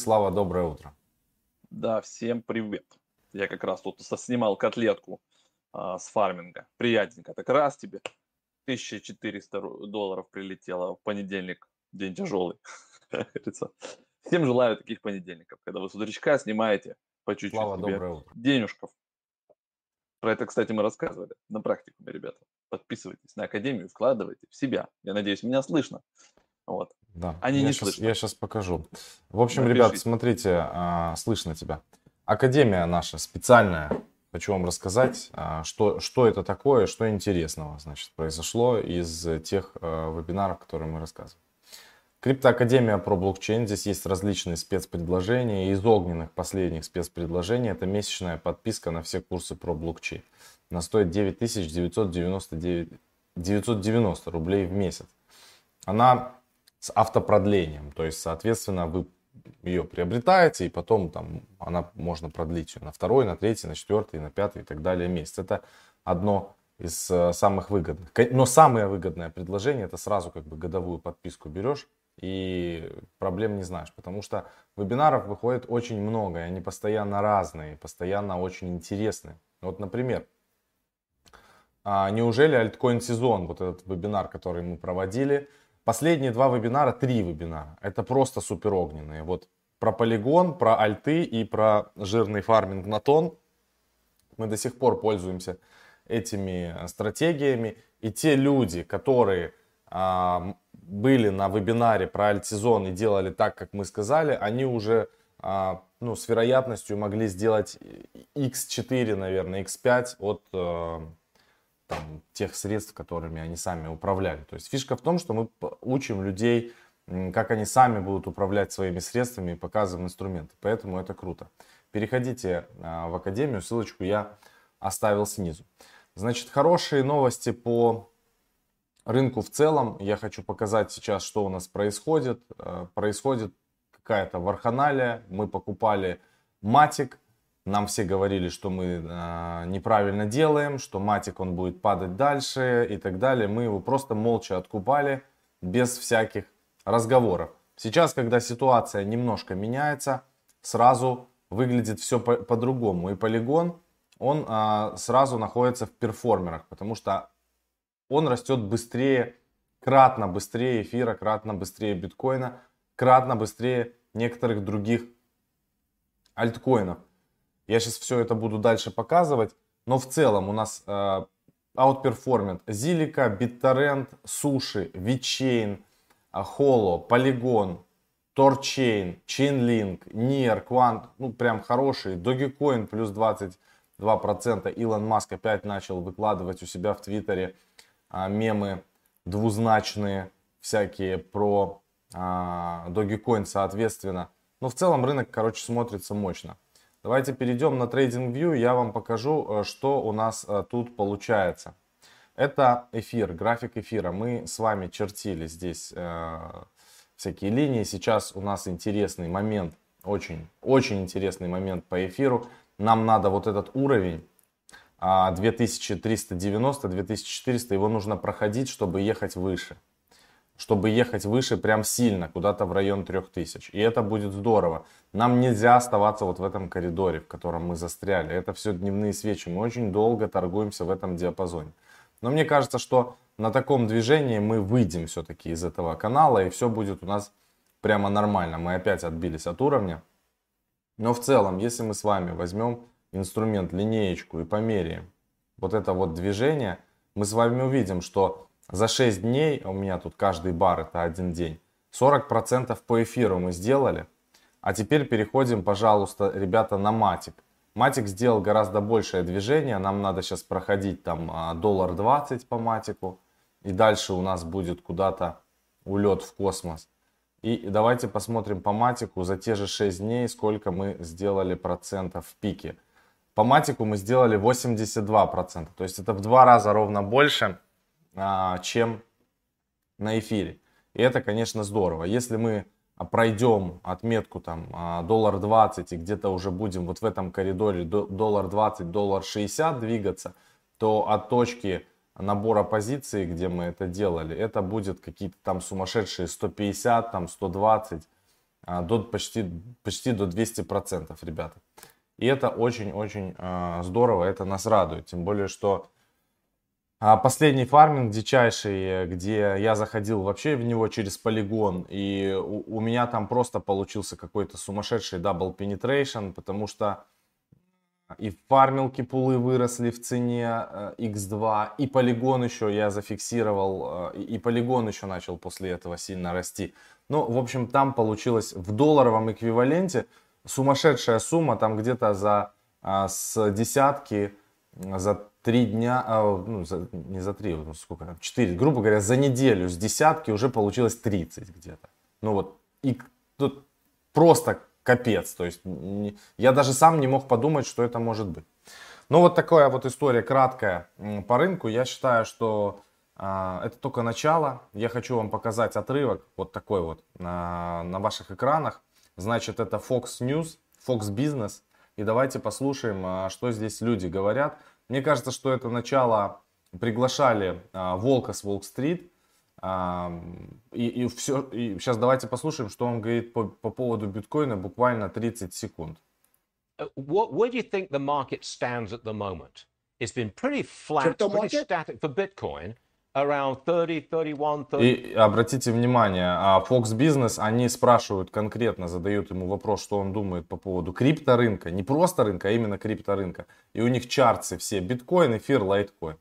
Слава, доброе утро. Да, всем привет. Я как раз тут снимал котлетку а, с фарминга. Приятненько. Так раз тебе 1400 долларов прилетело в понедельник. День тяжелый. Всем желаю таких понедельников, когда вы с утречка снимаете по чуть-чуть Слава, доброе утро. денежков. Про это, кстати, мы рассказывали на практикуме, ребята. Подписывайтесь на Академию, вкладывайте в себя. Я надеюсь, меня слышно. Вот. Да, Они я не щас, слышно. Я сейчас покажу. В общем, Напишите. ребят, смотрите, а, слышно тебя. Академия наша специальная. Хочу вам рассказать, а, что, что это такое, что интересного, значит, произошло из тех а, вебинаров, которые мы рассказывали. Криптоакадемия про блокчейн. Здесь есть различные спецпредложения. Из огненных последних спецпредложений это месячная подписка на все курсы про блокчейн. Она стоит 9999 990 рублей в месяц. Она с автопродлением. То есть, соответственно, вы ее приобретаете, и потом там она можно продлить ее на второй, на третий, на четвертый, на пятый и так далее месяц. Это одно из э, самых выгодных. Но самое выгодное предложение это сразу как бы годовую подписку берешь и проблем не знаешь, потому что вебинаров выходит очень много, и они постоянно разные, постоянно очень интересные. Вот, например, а, неужели альткоин сезон, вот этот вебинар, который мы проводили, последние два вебинара, три вебинара, это просто супер огненные. Вот про полигон, про альты и про жирный фарминг на тон. Мы до сих пор пользуемся этими э, стратегиями. И те люди, которые а, были на вебинаре про альтсезон и делали так, как мы сказали, они уже а, ну, с вероятностью могли сделать x4, наверное, x5 от э, там, тех средств, которыми они сами управляли. То есть фишка в том, что мы учим людей, как они сами будут управлять своими средствами и показываем инструменты. Поэтому это круто. Переходите а, в Академию, ссылочку я оставил снизу. Значит, хорошие новости по рынку в целом. Я хочу показать сейчас, что у нас происходит. Э, Происходит какая-то варханалия. Мы покупали матик. Нам все говорили, что мы э, неправильно делаем, что матик он будет падать дальше и так далее. Мы его просто молча откупали без всяких разговоров. Сейчас, когда ситуация немножко меняется, сразу выглядит все по- по-другому. И полигон, он а, сразу находится в перформерах, потому что он растет быстрее, кратно быстрее эфира, кратно быстрее биткоина, кратно быстрее некоторых других альткоинов. Я сейчас все это буду дальше показывать, но в целом у нас э, Зилика, BitTorrent, Суши, VeChain, Holo, Polygon, Torchain, Chainlink, Nier, Quant, ну прям хорошие. Dogecoin плюс 22%. Илон Маск опять начал выкладывать у себя в Твиттере а, мемы двузначные всякие про а, Dogecoin соответственно. Но в целом рынок, короче, смотрится мощно. Давайте перейдем на TradingView, я вам покажу, э, что у нас э, тут получается. Это эфир, график эфира. Мы с вами чертили здесь э, всякие линии. Сейчас у нас интересный момент, очень, очень интересный момент по эфиру. Нам надо вот этот уровень а, 2390, 2400, его нужно проходить, чтобы ехать выше. Чтобы ехать выше прям сильно, куда-то в район 3000. И это будет здорово. Нам нельзя оставаться вот в этом коридоре, в котором мы застряли. Это все дневные свечи. Мы очень долго торгуемся в этом диапазоне. Но мне кажется, что на таком движении мы выйдем все-таки из этого канала, и все будет у нас прямо нормально. Мы опять отбились от уровня. Но в целом, если мы с вами возьмем инструмент, линеечку и померяем вот это вот движение, мы с вами увидим, что за 6 дней, а у меня тут каждый бар это один день, 40% по эфиру мы сделали. А теперь переходим, пожалуйста, ребята, на матик. Матик сделал гораздо большее движение. Нам надо сейчас проходить там а, доллар 20 по матику. И дальше у нас будет куда-то улет в космос. И давайте посмотрим по матику за те же 6 дней, сколько мы сделали процентов в пике. По матику мы сделали 82%. То есть это в два раза ровно больше, чем на эфире. И это, конечно, здорово. Если мы а, пройдем отметку там а, доллар 20 и где-то уже будем вот в этом коридоре до- доллар 20, доллар 60 двигаться, то от точки набора позиций, где мы это делали, это будет какие-то там сумасшедшие 150, там 120 а, до почти, почти до 200%, ребята. И это очень-очень а, здорово, это нас радует. Тем более, что а, последний фарминг дичайший, где я заходил вообще в него через полигон, и у, у меня там просто получился какой-то сумасшедший double penetration, потому что и фармилки пулы выросли в цене x2, э, и полигон еще я зафиксировал, э, и полигон еще начал после этого сильно расти. Ну, в общем, там получилось в долларовом эквиваленте сумасшедшая сумма, там где-то за а, с десятки, за три дня, а, ну, за, не за три, ну, сколько четыре, грубо говоря, за неделю с десятки уже получилось 30 где-то. Ну вот, и тут просто капец. То есть я даже сам не мог подумать, что это может быть. Ну вот такая вот история краткая по рынку. Я считаю, что э, это только начало. Я хочу вам показать отрывок вот такой вот на, на ваших экранах. Значит, это Fox News, Fox Business. И давайте послушаем, э, что здесь люди говорят. Мне кажется, что это начало приглашали э, Волка с Волк-стрит и, и все. И сейчас давайте послушаем, что он говорит по, по поводу биткоина буквально 30 секунд. Uh, what, where do you think the market stands at the moment? It's been pretty flat, pretty static for Bitcoin. Around 30, 31, 30. И обратите внимание, а Fox Business, они спрашивают конкретно, задают ему вопрос, что он думает по поводу крипторынка. Не просто рынка, а именно крипторынка. И у них чарты все биткоин, эфир, лайткоин.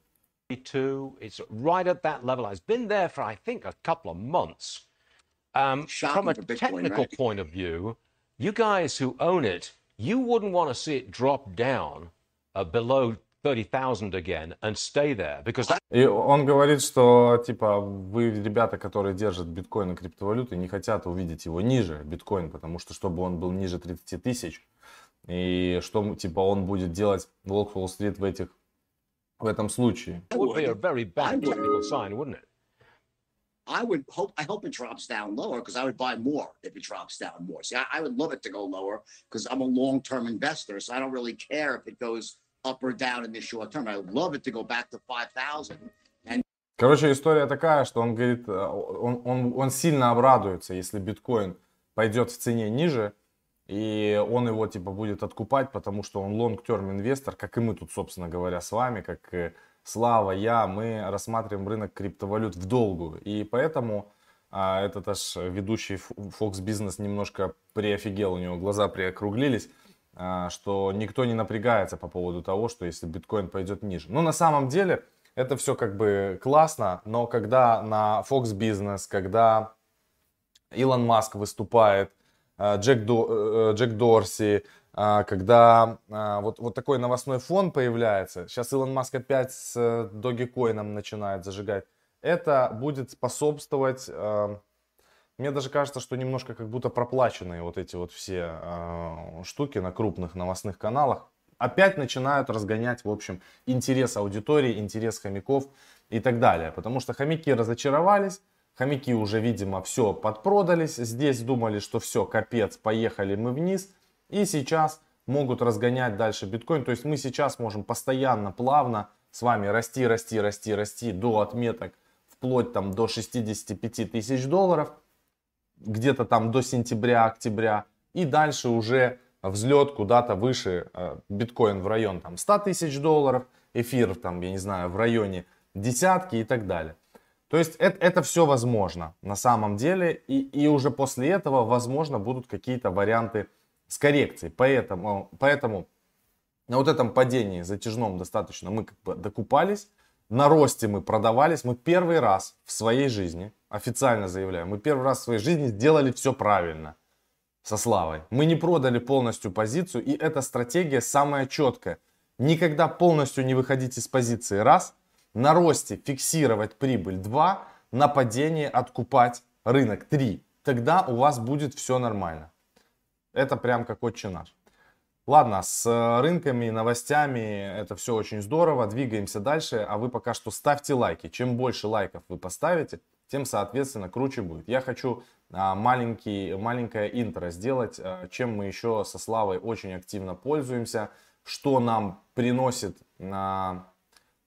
It's right at that level. It's been there for, I think, a couple of months. Um, from a Bitcoin, technical right? point of view, you guys who own it, you wouldn't want to see it drop down uh, below 30,000 again and stay there. Because that... И он говорит, что, типа, вы, ребята, которые держат биткоин и криптовалюты, не хотят увидеть его ниже, биткоин, потому что, чтобы он был ниже 30 тысяч, и что, типа, он будет делать Волк Уолл-стрит в этих в этом случае. I would hope I hope it drops down lower because I would buy more if it drops down more. See, I, I would love it to go lower because I'm a long-term investor, so I don't really care if it goes up or down in the short term. I love it to go back to 5,000. And... Короче, история такая, что он говорит, э, он, он, он сильно обрадуется, если биткоин пойдет в цене ниже, и он его типа будет откупать, потому что он long-term инвестор, как и мы тут, собственно говоря, с вами, как Слава, я, мы рассматриваем рынок криптовалют в долгую. И поэтому а, этот аж ведущий Fox Business немножко приофигел, у него глаза приокруглились, что никто не напрягается по поводу того, что если биткоин пойдет ниже. Ну, на самом деле, это все как бы классно, но когда на Fox Business, когда Илон Маск выступает, а, Джек, До, э, Джек Дорси, а, когда а, вот, вот такой новостной фон появляется. Сейчас Илон Маск опять с э, Dogecoin начинает зажигать. Это будет способствовать, мне даже кажется, что немножко как будто проплаченные вот эти вот все штуки на крупных новостных каналах опять начинают разгонять, в общем, интерес аудитории, интерес хомяков и так далее. Потому что хомяки разочаровались, Хомяки уже, видимо, все подпродались. Здесь думали, что все, капец, поехали мы вниз. И сейчас могут разгонять дальше биткоин. То есть мы сейчас можем постоянно, плавно с вами расти, расти, расти, расти до отметок вплоть там до 65 тысяч долларов. Где-то там до сентября-октября. И дальше уже взлет куда-то выше. Э, биткоин в район там 100 тысяч долларов. Эфир там, я не знаю, в районе десятки и так далее. То есть это, это все возможно на самом деле. И, и уже после этого, возможно, будут какие-то варианты с коррекцией. Поэтому, поэтому на вот этом падении затяжном достаточно мы как бы докупались. На росте мы продавались. Мы первый раз в своей жизни, официально заявляю, мы первый раз в своей жизни сделали все правильно со Славой. Мы не продали полностью позицию. И эта стратегия самая четкая. Никогда полностью не выходить из позиции. Раз на росте фиксировать прибыль 2, на падении откупать рынок 3. Тогда у вас будет все нормально. Это прям как отче наш. Ладно, с рынками и новостями это все очень здорово. Двигаемся дальше. А вы пока что ставьте лайки. Чем больше лайков вы поставите, тем, соответственно, круче будет. Я хочу а, маленький, маленькое интро сделать, а, чем мы еще со Славой очень активно пользуемся, что нам приносит на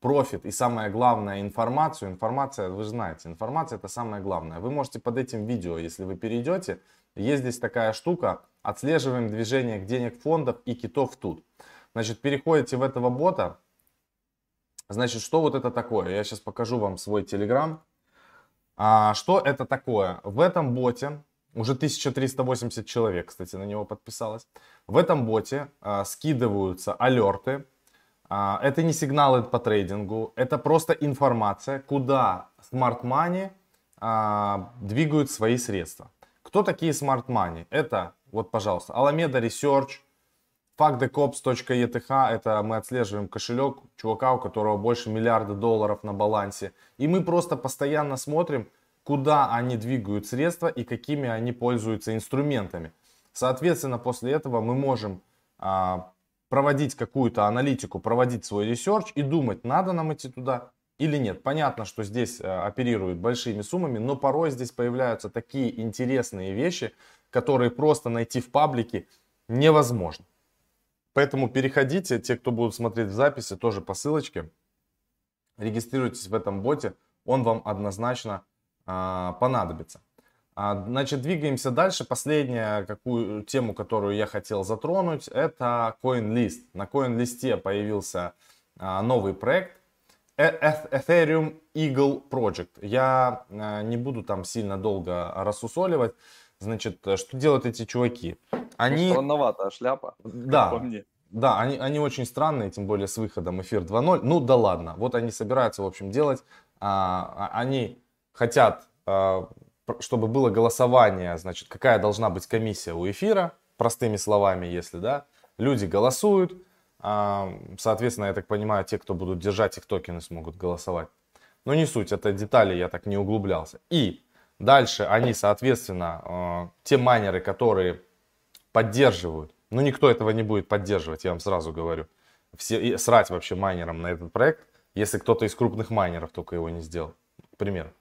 профит и самое главное информацию. Информация, вы знаете, информация это самое главное. Вы можете под этим видео, если вы перейдете, есть здесь такая штука, отслеживаем движение денег фондов и китов тут. Значит, переходите в этого бота. Значит, что вот это такое? Я сейчас покажу вам свой телеграм. А, что это такое? В этом боте уже 1380 человек, кстати, на него подписалось. В этом боте а, скидываются алерты. А, это не сигналы по трейдингу, это просто информация, куда Smart Money а, двигают свои средства. Кто такие Smart Money? Это, вот, пожалуйста, Alameda Research, factdecops.eth, это мы отслеживаем кошелек чувака, у которого больше миллиарда долларов на балансе. И мы просто постоянно смотрим, куда они двигают средства и какими они пользуются инструментами. Соответственно, после этого мы можем а, проводить какую-то аналитику, проводить свой research и думать, надо нам идти туда или нет. Понятно, что здесь а, оперируют большими суммами, но порой здесь появляются такие интересные вещи, которые просто найти в паблике невозможно. Поэтому переходите, те, кто будут смотреть в записи, тоже по ссылочке, регистрируйтесь в этом боте, он вам однозначно а, понадобится. А, значит, двигаемся дальше. Последняя какую тему, которую я хотел затронуть, это CoinList. На CoinList появился а, новый проект э, Ethereum Eagle Project. Я не буду там сильно долго рассусоливать. Значит, что делают эти чуваки? Они... Ну, странноватая шляпа. Да. Да, они, они очень странные, тем более с выходом эфир 2.0. Ну да ладно, вот они собираются, в общем, делать. А, они хотят, а, чтобы было голосование, значит, какая должна быть комиссия у эфира, простыми словами, если, да, люди голосуют, а, соответственно, я так понимаю, те, кто будут держать их токены, смогут голосовать. Но не суть, это детали, я так не углублялся. И дальше они, соответственно, а, те майнеры, которые поддерживают, ну никто этого не будет поддерживать, я вам сразу говорю, все, срать вообще майнерам на этот проект, если кто-то из крупных майнеров только его не сделал, к примеру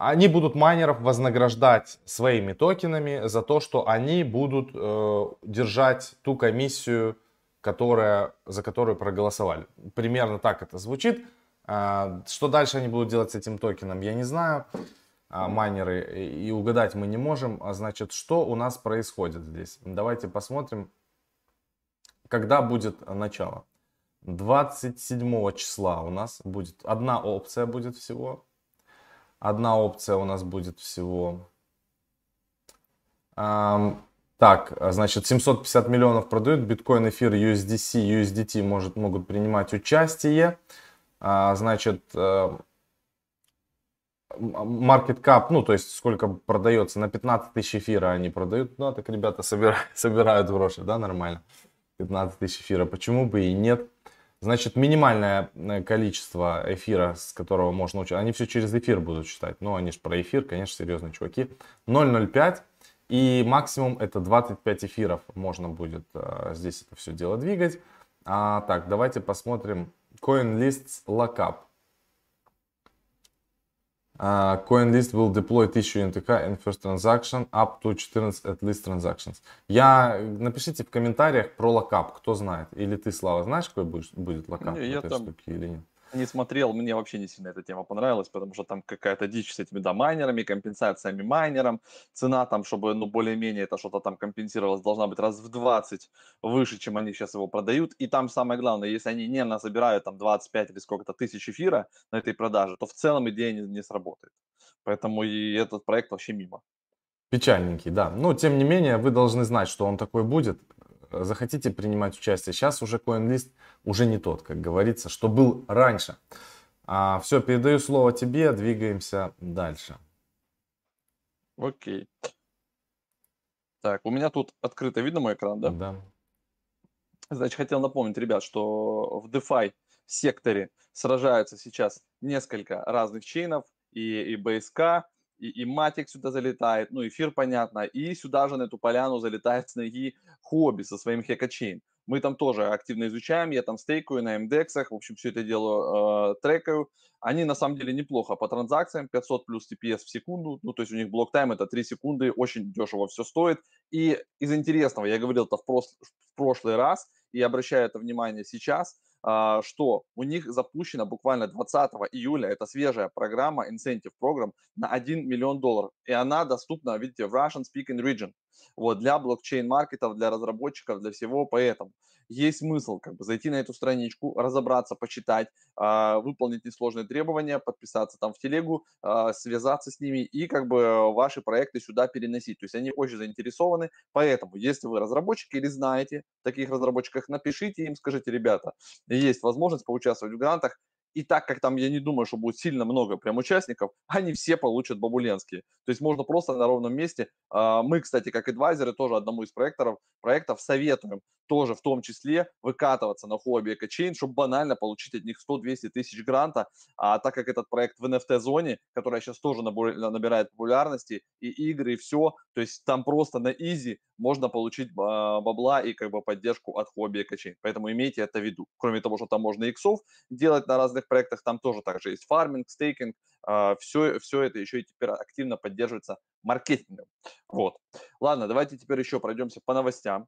они будут майнеров вознаграждать своими токенами за то, что они будут э, держать ту комиссию, которая, за которую проголосовали. Примерно так это звучит. Э, что дальше они будут делать с этим токеном, я не знаю. Э, майнеры и угадать мы не можем. А значит, что у нас происходит здесь? Давайте посмотрим, когда будет начало. 27 числа у нас будет одна опция будет всего Одна опция у нас будет всего. Так, значит, 750 миллионов продают. Биткоин, эфир, USDC, USDT может, могут принимать участие. А, значит, market cap, ну, то есть сколько продается, на 15 тысяч эфира они продают. Ну, так ребята собирают, собирают гроши, да, нормально. 15 тысяч эфира, почему бы и нет. Значит, минимальное э, количество эфира, с которого можно учить, они все через эфир будут считать. Ну, они же про эфир, конечно, серьезные чуваки. 0,05 и максимум это 25 эфиров можно будет э, здесь это все дело двигать. А, так, давайте посмотрим CoinLists Lockup. Э, CoinList will deploy 1000 NTK in first transaction up to 14 at least transactions. Я, напишите в комментариях про lockup, кто знает. Или ты, Слава, знаешь, какой будет, будет lockup не, я там... штуки или нет? Не смотрел, мне вообще не сильно эта тема понравилась, потому что там какая-то дичь с этими домайнерами, компенсациями майнерам, цена там, чтобы, ну, более-менее это что-то там компенсировалось, должна быть раз в 20 выше, чем они сейчас его продают, и там самое главное, если они не насобирают там 25 или сколько-то тысяч эфира на этой продаже, то в целом идея не, не сработает. Поэтому и этот проект вообще мимо. Печальненький, да. Но, тем не менее, вы должны знать, что он такой будет захотите принимать участие. Сейчас уже CoinList уже не тот, как говорится, что был раньше. А, все, передаю слово тебе, двигаемся дальше. Окей. Так, у меня тут открыто видно мой экран, да? Да. Значит, хотел напомнить, ребят, что в DeFi секторе сражаются сейчас несколько разных чейнов, и, и BSK, и, и Матик сюда залетает, ну, эфир, понятно, и сюда же на эту поляну залетает с ноги хобби со своим хекачейн. Мы там тоже активно изучаем, я там стейкаю на MDEX, в общем, все это дело э, трекаю. Они на самом деле неплохо по транзакциям, 500 плюс TPS в секунду, ну, то есть у них блок-тайм это 3 секунды, очень дешево все стоит. И из интересного, я говорил это в, прос- в прошлый раз, и обращаю это внимание сейчас, что у них запущена буквально 20 июля, это свежая программа, incentive программ на 1 миллион долларов. И она доступна, видите, в Russian Speaking Region. Вот, для блокчейн-маркетов, для разработчиков, для всего. Поэтому есть смысл как бы зайти на эту страничку, разобраться, почитать, а, выполнить несложные требования, подписаться там в телегу, а, связаться с ними и как бы ваши проекты сюда переносить. То есть они очень заинтересованы. Поэтому, если вы разработчик или знаете таких разработчиков, напишите им, скажите, ребята, есть возможность поучаствовать в грантах, и так как там, я не думаю, что будет сильно много прям участников, они все получат бабуленские. То есть можно просто на ровном месте. А, мы, кстати, как адвайзеры, тоже одному из проекторов, проектов советуем тоже в том числе выкатываться на хобби экочейн, чтобы банально получить от них 100-200 тысяч гранта, а так как этот проект в NFT-зоне, которая сейчас тоже набирает популярности, и игры, и все, то есть там просто на изи можно получить а, бабла и как бы поддержку от хобби экочейн. Поэтому имейте это в виду. Кроме того, что там можно иксов делать на разных проектах, там тоже также есть фарминг, стейкинг, все, все это еще и теперь активно поддерживается маркетингом. Вот. Ладно, давайте теперь еще пройдемся по новостям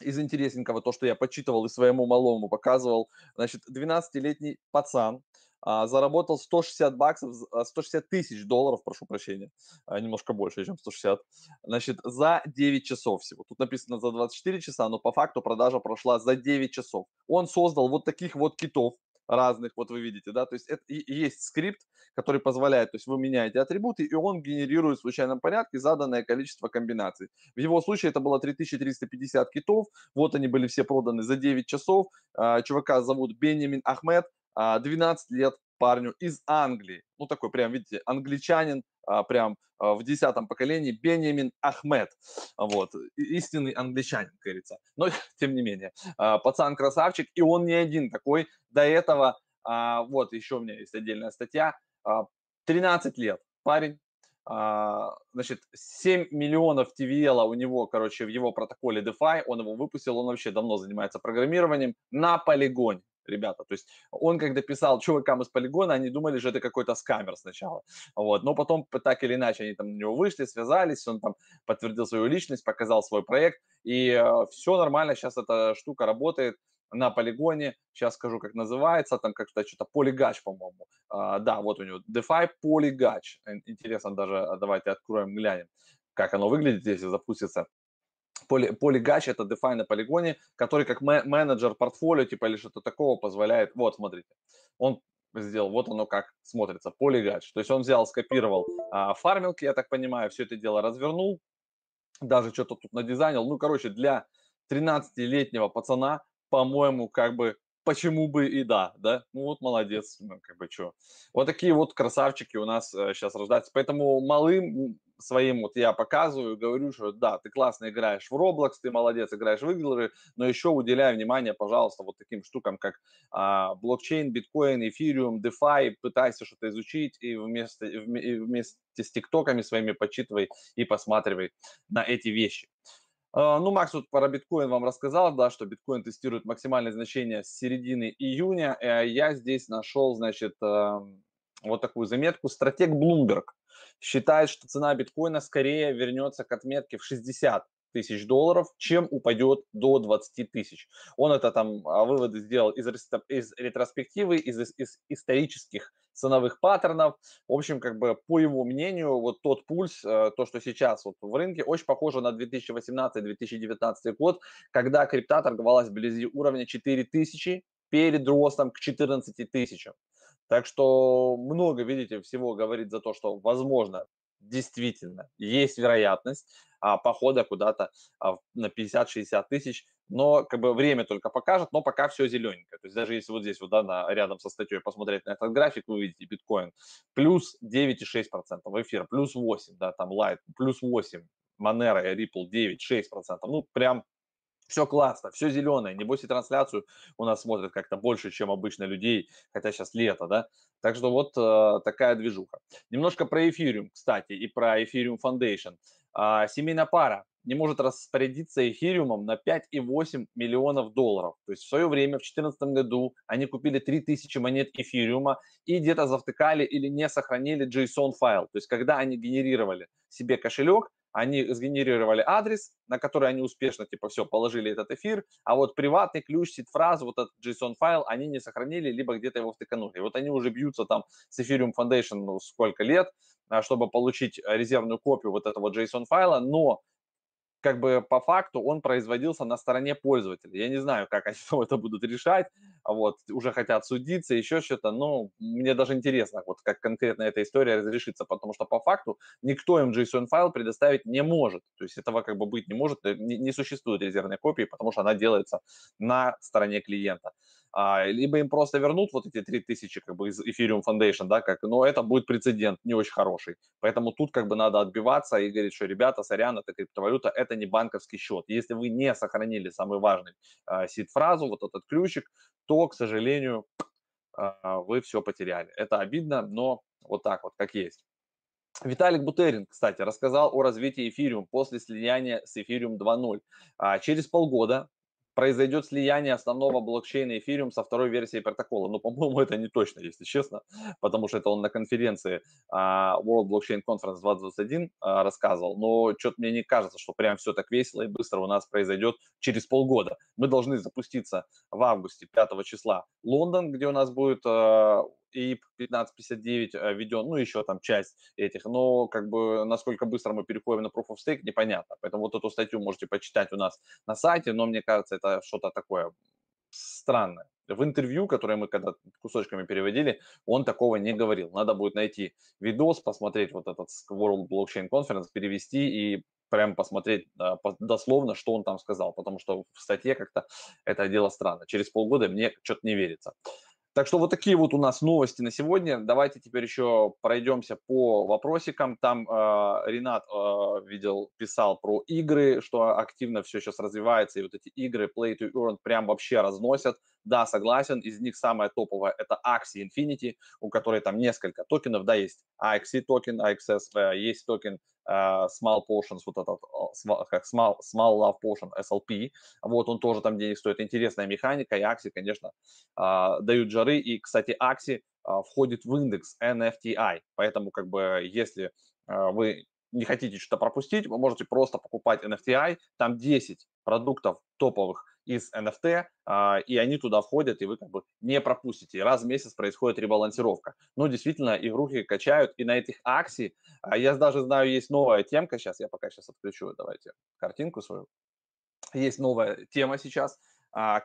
из интересненького, то, что я почитывал и своему малому показывал, значит, 12-летний пацан а, заработал 160 баксов, 160 а, тысяч долларов, прошу прощения, а, немножко больше, чем 160, значит, за 9 часов всего. Тут написано за 24 часа, но по факту продажа прошла за 9 часов. Он создал вот таких вот китов, разных, вот вы видите, да, то есть это и есть скрипт, который позволяет, то есть вы меняете атрибуты, и он генерирует в случайном порядке заданное количество комбинаций. В его случае это было 3350 китов, вот они были все проданы за 9 часов, а, чувака зовут Бенjamin Ахмед, 12 лет парню из Англии, ну такой прям, видите, англичанин, а, прям а, в десятом поколении Бенjamin Ахмед, вот, истинный англичанин, как говорится. Но, тем не менее, а, пацан красавчик, и он не один такой. До этого, вот, еще у меня есть отдельная статья, 13 лет парень, значит, 7 миллионов TVL у него, короче, в его протоколе DeFi, он его выпустил, он вообще давно занимается программированием на полигоне ребята. То есть он, когда писал чувакам из полигона, они думали, что это какой-то скамер сначала. Вот. Но потом, так или иначе, они там на него вышли, связались, он там подтвердил свою личность, показал свой проект, и э, все нормально, сейчас эта штука работает на полигоне, сейчас скажу, как называется, там как-то что-то полигач, по-моему. А, да, вот у него DeFi полигач. Интересно даже, а, давайте откроем, глянем, как оно выглядит, если запустится Поли, Polygatch это DeFi на полигоне, который как менеджер портфолио типа или что-то такого позволяет. Вот, смотрите, он сделал, вот оно как смотрится, Polygatch. То есть он взял, скопировал а, фармилки, я так понимаю, все это дело развернул, даже что-то тут надизайнил. Ну, короче, для 13-летнего пацана, по-моему, как бы почему бы и да, да? Ну вот молодец, ну, как бы что. Вот такие вот красавчики у нас э, сейчас рождаются. Поэтому малым своим вот я показываю, говорю, что да, ты классно играешь в Roblox, ты молодец, играешь в игры, но еще уделяй внимание, пожалуйста, вот таким штукам, как а, блокчейн, биткоин, эфириум, DeFi, пытайся что-то изучить и вместе, и вместе с тиктоками своими почитывай и посматривай на эти вещи. А, ну, Макс вот про биткоин вам рассказал, да, что биткоин тестирует максимальное значение с середины июня. Э, я здесь нашел, значит, вот такую заметку. Стратег Bloomberg считает, что цена биткоина скорее вернется к отметке в 60 тысяч долларов, чем упадет до 20 тысяч. Он это там а, выводы сделал из, из ретроспективы, из, из исторических ценовых паттернов. В общем, как бы по его мнению, вот тот пульс, э, то, что сейчас вот в рынке, очень похоже на 2018-2019 год, когда крипта торговалась вблизи уровня 4000 перед ростом к 14 тысячам. Так что много, видите, всего говорит за то, что, возможно, действительно есть вероятность а, похода куда-то а, на 50-60 тысяч, но как бы время только покажет, но пока все зелененькое. То есть даже если вот здесь вот да, на, рядом со статьей посмотреть на этот график, вы увидите биткоин плюс 9,6%, эфир плюс 8, да, там Light плюс 8, Monero, Ripple 9-6%, ну прям все классно, все зеленое. Небось и трансляцию у нас смотрят как-то больше, чем обычно людей, хотя сейчас лето, да. Так что вот э, такая движуха. Немножко про эфириум, кстати, и про эфириум Foundation. Э, семейная пара не может распорядиться эфириумом на 5,8 миллионов долларов. То есть в свое время, в 2014 году, они купили 3000 монет эфириума и где-то завтыкали или не сохранили JSON файл. То есть когда они генерировали себе кошелек, они сгенерировали адрес, на который они успешно, типа, все, положили этот эфир, а вот приватный ключ, сид-фразу, вот этот JSON-файл они не сохранили, либо где-то его втыканули. Вот они уже бьются там с Ethereum Foundation ну, сколько лет, а, чтобы получить резервную копию вот этого JSON-файла, но как бы по факту он производился на стороне пользователя. Я не знаю, как они это будут решать, вот, уже хотят судиться, еще что-то, но мне даже интересно, вот как конкретно эта история разрешится, потому что по факту никто им JSON-файл предоставить не может, то есть этого как бы быть не может, э, не, не существует резервной копии, потому что она делается на стороне клиента а, либо им просто вернут вот эти 3000 как бы из Ethereum Foundation, да, как, но это будет прецедент не очень хороший. Поэтому тут как бы надо отбиваться и говорить, что, ребята, сорян, это криптовалюта, это не банковский счет. Если вы не сохранили самый важный а, сид-фразу, вот этот ключик, то, к сожалению, а, вы все потеряли. Это обидно, но вот так вот, как есть. Виталик Бутерин, кстати, рассказал о развитии эфириум после слияния с эфириум 2.0. А, через полгода произойдет слияние основного блокчейна Ethereum со второй версией протокола. Но, по-моему, это не точно, если честно, потому что это он на конференции uh, World Blockchain Conference 2021 uh, а, рассказывал. Но что-то мне не кажется, что прям все так весело и быстро у нас произойдет через полгода. Мы должны запуститься в августе 5 числа Лондон, где у нас будет uh, и 1559 э, введен, ну, еще там часть этих, но как бы насколько быстро мы переходим на Proof of Stake, непонятно. Поэтому вот эту статью можете почитать у нас на сайте, но мне кажется, это что-то такое странное. В интервью, которое мы когда кусочками переводили, он такого не говорил. Надо будет найти видос, посмотреть вот этот World Blockchain Conference, перевести и прям посмотреть дословно, что он там сказал, потому что в статье как-то это дело странно. Через полгода мне что-то не верится. Так что вот такие вот у нас новости на сегодня. Давайте теперь еще пройдемся по вопросикам. Там э, Ренат э, видел, писал про игры, что активно все сейчас развивается, и вот эти игры Play to Earn прям вообще разносят. Да, согласен, из них самая топовая это Axie Infinity, у которой там несколько токенов, да, есть AXI токен, AXS, есть токен э, Small Potions, вот этот, э, как Small, Small Love Potion, SLP, вот он тоже там денег стоит, интересная механика, и Axie, конечно, э, дают жары, и, кстати, Axie входит в индекс NFTI, поэтому, как бы, если вы не хотите что-то пропустить, вы можете просто покупать NFTI, там 10 продуктов топовых из NFT, а, и они туда входят, и вы как бы не пропустите. Раз в месяц происходит ребалансировка. Ну, действительно, игрухи качают, и на этих акси, а, я даже знаю, есть новая темка, сейчас я пока сейчас отключу, давайте картинку свою. Есть новая тема сейчас,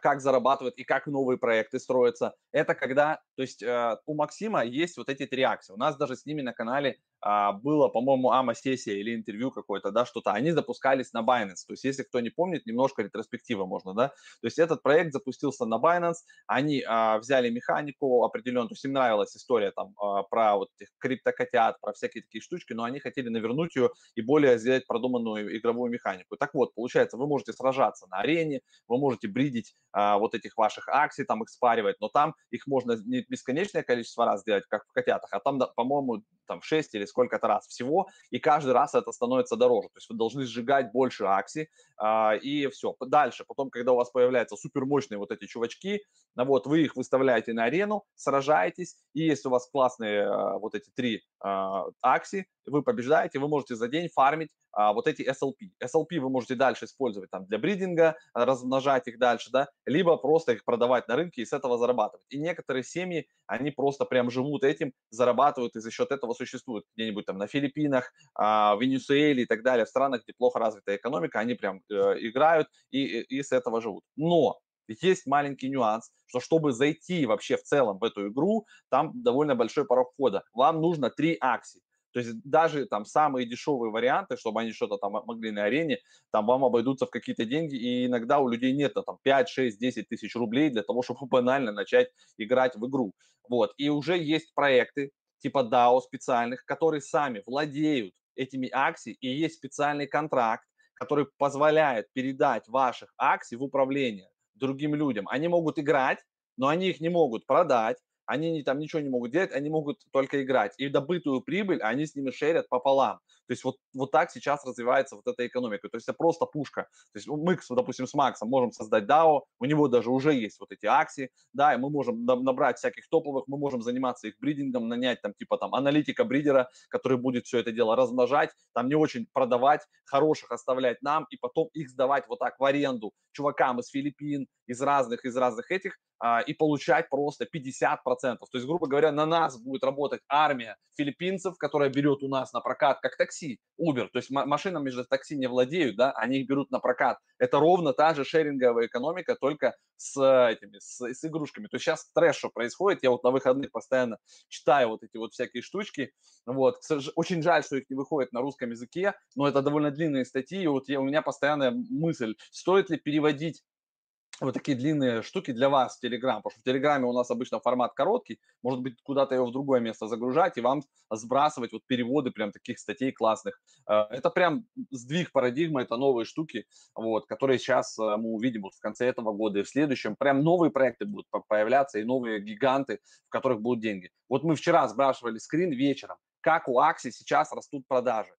как зарабатывают и как новые проекты строятся. Это когда, то есть э, у Максима есть вот эти три акции. У нас даже с ними на канале а, было, по-моему, АМА-сессия или интервью какое-то, да, что-то, они запускались на Binance. То есть, если кто не помнит, немножко ретроспектива можно, да. То есть, этот проект запустился на Binance, они а, взяли механику определенную, то есть, им нравилась история там а, про вот этих криптокотят, про всякие такие штучки, но они хотели навернуть ее и более сделать продуманную игровую механику. Так вот, получается, вы можете сражаться на арене, вы можете бридить а, вот этих ваших акций, там их спаривать, но там их можно не бесконечное количество раз сделать, как в котятах, а там, по-моему, там 6 или сколько-то раз всего, и каждый раз это становится дороже. То есть вы должны сжигать больше акций, а, и все. Дальше, потом, когда у вас появляются супермощные вот эти чувачки, ну вот вы их выставляете на арену, сражаетесь, и если у вас классные а, вот эти три а, акции, вы побеждаете, вы можете за день фармить а, вот эти SLP. SLP вы можете дальше использовать там для бридинга, размножать их дальше, да, либо просто их продавать на рынке и с этого зарабатывать. И некоторые семьи, они просто прям живут этим, зарабатывают и за счет этого существуют где-нибудь там на Филиппинах, а, в Венесуэле и так далее, в странах, где плохо развитая экономика, они прям э, играют и, и с этого живут. Но есть маленький нюанс, что чтобы зайти вообще в целом в эту игру, там довольно большой порог входа. Вам нужно три акции. То есть даже там самые дешевые варианты, чтобы они что-то там могли на арене, там вам обойдутся в какие-то деньги, и иногда у людей нет там 5, 6, 10 тысяч рублей для того, чтобы банально начать играть в игру. Вот. И уже есть проекты типа DAO специальных, которые сами владеют этими акциями, и есть специальный контракт, который позволяет передать ваших акций в управление другим людям. Они могут играть, но они их не могут продать, они не, там ничего не могут делать, они могут только играть. И добытую прибыль они с ними шерят пополам. То есть вот, вот так сейчас развивается вот эта экономика. То есть это просто пушка. То есть мы, допустим, с Максом можем создать DAO, у него даже уже есть вот эти акции, да, и мы можем набрать всяких топовых, мы можем заниматься их бридингом, нанять там типа там аналитика бридера, который будет все это дело размножать, там не очень продавать, хороших оставлять нам и потом их сдавать вот так в аренду чувакам из Филиппин, из разных, из разных этих, а, и получать просто 50%. То есть, грубо говоря, на нас будет работать армия филиппинцев, которая берет у нас на прокат как такси, Uber. То есть машинами же такси не владеют, да, они их берут на прокат. Это ровно та же шеринговая экономика, только с этими, с, с игрушками. То есть сейчас трэш, что происходит, я вот на выходных постоянно читаю вот эти вот всякие штучки, вот, очень жаль, что их не выходит на русском языке, но это довольно длинные статьи, и вот я, у меня постоянная мысль, стоит ли переводить вот такие длинные штуки для вас в Telegram, потому что в Телеграме у нас обычно формат короткий, может быть, куда-то его в другое место загружать и вам сбрасывать вот переводы прям таких статей классных. Э, это прям сдвиг парадигмы, это новые штуки, вот, которые сейчас э, мы увидим вот в конце этого года и в следующем. Прям новые проекты будут появляться и новые гиганты, в которых будут деньги. Вот мы вчера сбрасывали скрин вечером, как у Акси сейчас растут продажи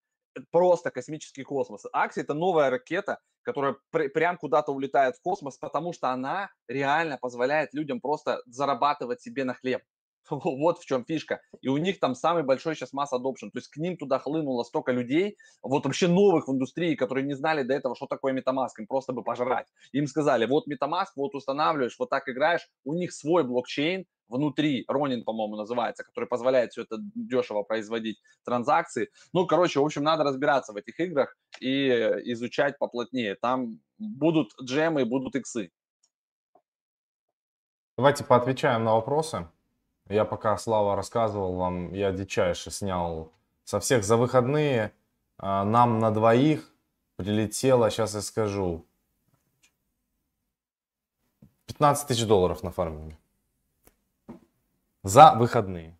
просто космический космос. Акси это новая ракета, которая пр- прям куда-то улетает в космос, потому что она реально позволяет людям просто зарабатывать себе на хлеб. Вот в чем фишка. И у них там самый большой сейчас масс adoption. То есть к ним туда хлынуло столько людей, вот вообще новых в индустрии, которые не знали до этого, что такое MetaMask, им просто бы пожрать. Им сказали, вот MetaMask, вот устанавливаешь, вот так играешь, у них свой блокчейн, внутри, Ронин, по-моему, называется, который позволяет все это дешево производить транзакции. Ну, короче, в общем, надо разбираться в этих играх и изучать поплотнее. Там будут джемы, будут иксы. Давайте поотвечаем на вопросы. Я пока Слава рассказывал вам, я дичайше снял со всех за выходные. А, нам на двоих прилетело, сейчас я скажу, 15 тысяч долларов на фарминге. За выходные.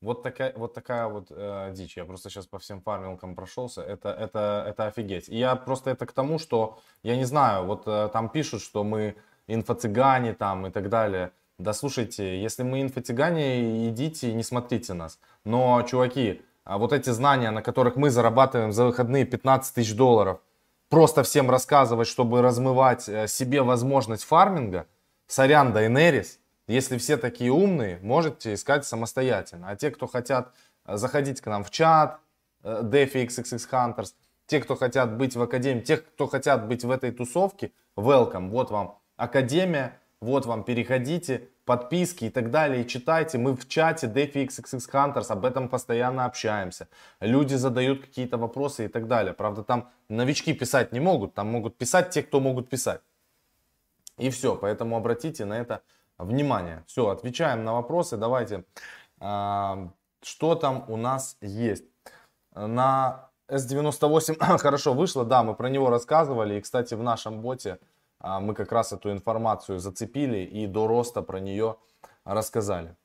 Вот такая вот, такая вот э, дичь. Я просто сейчас по всем фармилкам прошелся. Это, это, это офигеть. И я просто это к тому, что, я не знаю, вот э, там пишут, что мы инфо-цыгане там и так далее. Да слушайте, если мы инфо-цыгане, идите и не смотрите нас. Но, чуваки, а вот эти знания, на которых мы зарабатываем за выходные 15 тысяч долларов, просто всем рассказывать, чтобы размывать э, себе возможность фарминга, сорян, Дайнерис, если все такие умные, можете искать самостоятельно. А те, кто хотят э, заходить к нам в чат, э, DeFi XXX Hunters, те, кто хотят быть в академии, тех, кто хотят быть в этой тусовке, welcome, вот вам академия, вот вам, переходите, подписки и так далее, читайте. Мы в чате DeFi XXX Hunters об этом постоянно общаемся. Люди задают какие-то вопросы и так далее. Правда, там новички писать не могут, там могут писать те, кто могут писать. И все, поэтому обратите на это внимание. Все, отвечаем на вопросы. Давайте, а, что там у нас есть. На S98 хорошо вышло, да, мы про него рассказывали. И, кстати, в нашем боте мы как раз эту информацию зацепили и до роста про нее рассказали.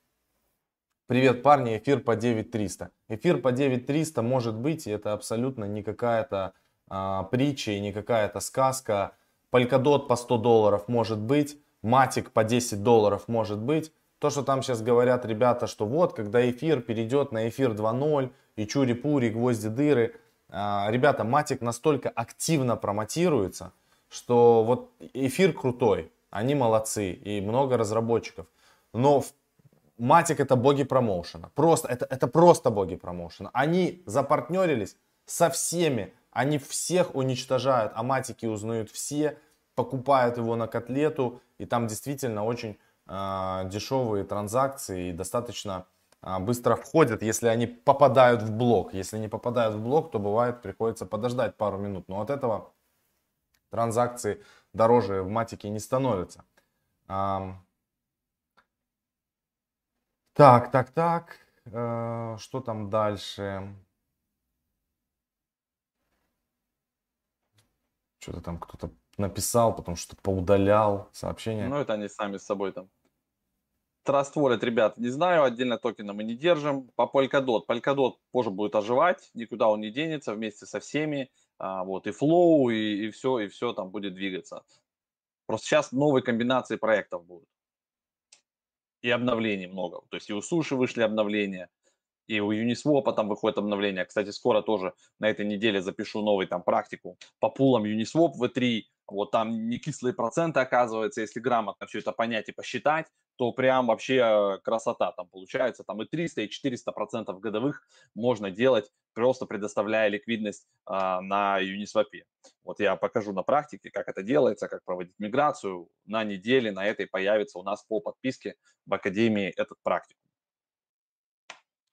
Привет, парни, эфир по 9300. Эфир по 9300 может быть, и это абсолютно не какая-то а, притча и не какая-то сказка. Полькадот по 100 долларов может быть, матик по 10 долларов может быть. То, что там сейчас говорят ребята, что вот, когда эфир перейдет на эфир 2.0 и чури-пури, гвозди-дыры, а, ребята, матик настолько активно промотируется, что вот эфир крутой, они молодцы и много разработчиков. Но Матик это боги промоушена. Просто, это, это просто боги промоушена. Они запартнерились со всеми. Они всех уничтожают, а матики узнают все, покупают его на котлету. И там действительно очень э, дешевые транзакции и достаточно э, быстро входят, если они попадают в блок. Если не попадают в блок, то бывает приходится подождать пару минут. Но от этого транзакции дороже в матике не становятся. Так, так, так. Э, что там дальше? Что-то там кто-то написал, потом что-то поудалял сообщение. Ну, это они сами с собой там. Trust Wallet, ребят, не знаю, отдельно токена мы не держим. По Polkadot. Polkadot позже будет оживать, никуда он не денется вместе со всеми. А, вот, и флоу, и, и все, и все там будет двигаться. Просто сейчас новые комбинации проектов будут. И обновлений много. То есть и у суши вышли обновления, И у Uniswap там выходит обновление. Кстати, скоро тоже на этой неделе запишу новый там практику по пулам Uniswap V3. Вот там не кислые проценты, оказывается, если грамотно все это понять и посчитать, то прям вообще э, красота там получается. Там и 300, и 400 процентов годовых можно делать, просто предоставляя ликвидность а, на Uniswap. Вот я покажу на практике, как это делается, как проводить миграцию. На неделе на этой появится у нас по подписке в Академии этот практик.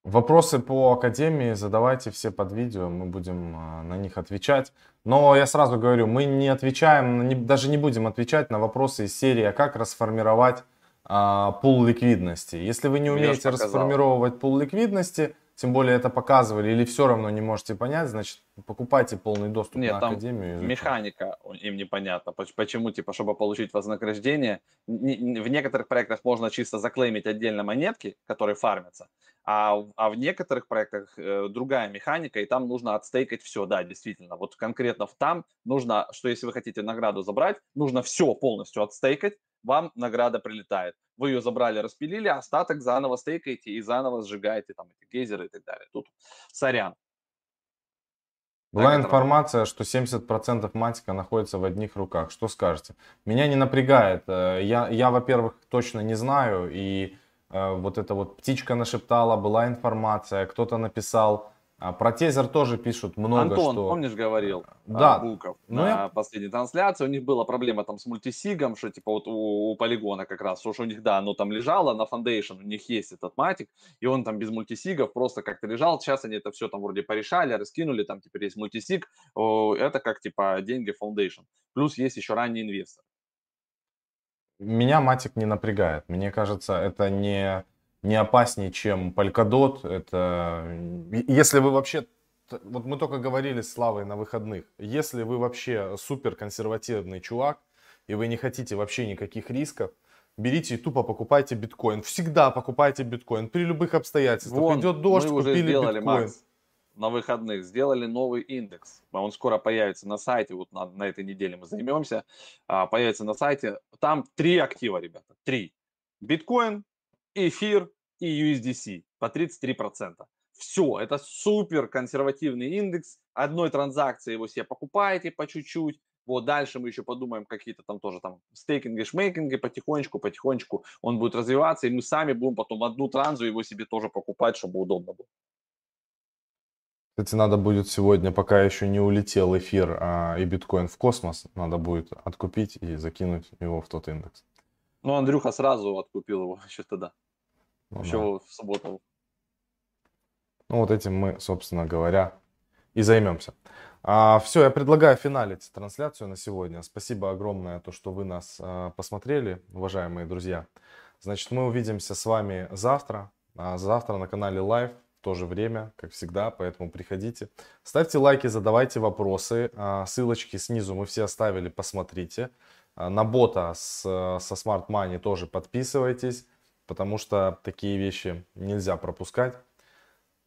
Вопросы по Академии задавайте все под видео, мы будем а, на них отвечать. Но я сразу говорю, мы не отвечаем, даже не будем отвечать на вопросы из серии, а как расформировать а, пул ликвидности. Если вы не умеете расформировать пул ликвидности, тем более это показывали, или все равно не можете понять, значит, покупайте полный доступ Нет, на там Академию. механика им непонятна. Почему, типа, чтобы получить вознаграждение, в некоторых проектах можно чисто заклеймить отдельно монетки, которые фармятся, а, а в некоторых проектах э, другая механика, и там нужно отстейкать все, да, действительно. Вот конкретно в там нужно, что если вы хотите награду забрать, нужно все полностью отстейкать, вам награда прилетает. Вы ее забрали, распилили, остаток заново стейкаете и заново сжигаете там эти гейзеры и так далее. Тут сорян. Была так информация, что 70% матика находится в одних руках. Что скажете? Меня не напрягает. Э, я, я во-первых, точно не знаю. И э, вот эта вот птичка нашептала, была информация, кто-то написал а про тезер тоже пишут много Антон, что... помнишь, говорил да. Буков ну, на я... последней трансляции. У них была проблема там с мультисигом, что типа вот у, у полигона как раз, что у них, да, оно там лежало на Foundation, у них есть этот матик, и он там без мультисигов просто как-то лежал. Сейчас они это все там вроде порешали, раскинули, там теперь есть мультисиг. Это как типа деньги Foundation. Плюс есть еще ранний инвестор. Меня матик не напрягает. Мне кажется, это не не опаснее, чем Polkadot. Это, если вы вообще, вот мы только говорили с Славой на выходных, если вы вообще супер консервативный чувак, и вы не хотите вообще никаких рисков, берите и тупо покупайте биткоин. Всегда покупайте биткоин при любых обстоятельствах. Вон, Идет дождь, мы уже купили сделали, биткоин. Макс, на выходных сделали новый индекс. Он скоро появится на сайте, вот на, на этой неделе мы займемся. А, появится на сайте. Там три актива, ребята, три. Биткоин, эфир и USDC по 33%. Все, это супер консервативный индекс. Одной транзакции его себе покупаете по чуть-чуть. Вот дальше мы еще подумаем какие-то там тоже там стейкинги, шмейкинги, потихонечку, потихонечку он будет развиваться, и мы сами будем потом одну транзу его себе тоже покупать, чтобы удобно было. Кстати, надо будет сегодня, пока еще не улетел эфир а, и биткоин в космос, надо будет откупить и закинуть его в тот индекс. Ну, Андрюха сразу откупил его еще тогда. Ну, еще да. в субботу. Ну, вот этим мы, собственно говоря, и займемся. А, все, я предлагаю финалить трансляцию на сегодня. Спасибо огромное, то, что вы нас а, посмотрели, уважаемые друзья. Значит, мы увидимся с вами завтра. А, завтра на канале Live, в то же время, как всегда, поэтому приходите. Ставьте лайки, задавайте вопросы. А, ссылочки снизу мы все оставили, посмотрите. А, на бота с, со Smart Money тоже подписывайтесь потому что такие вещи нельзя пропускать.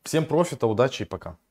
Всем профита, удачи и пока.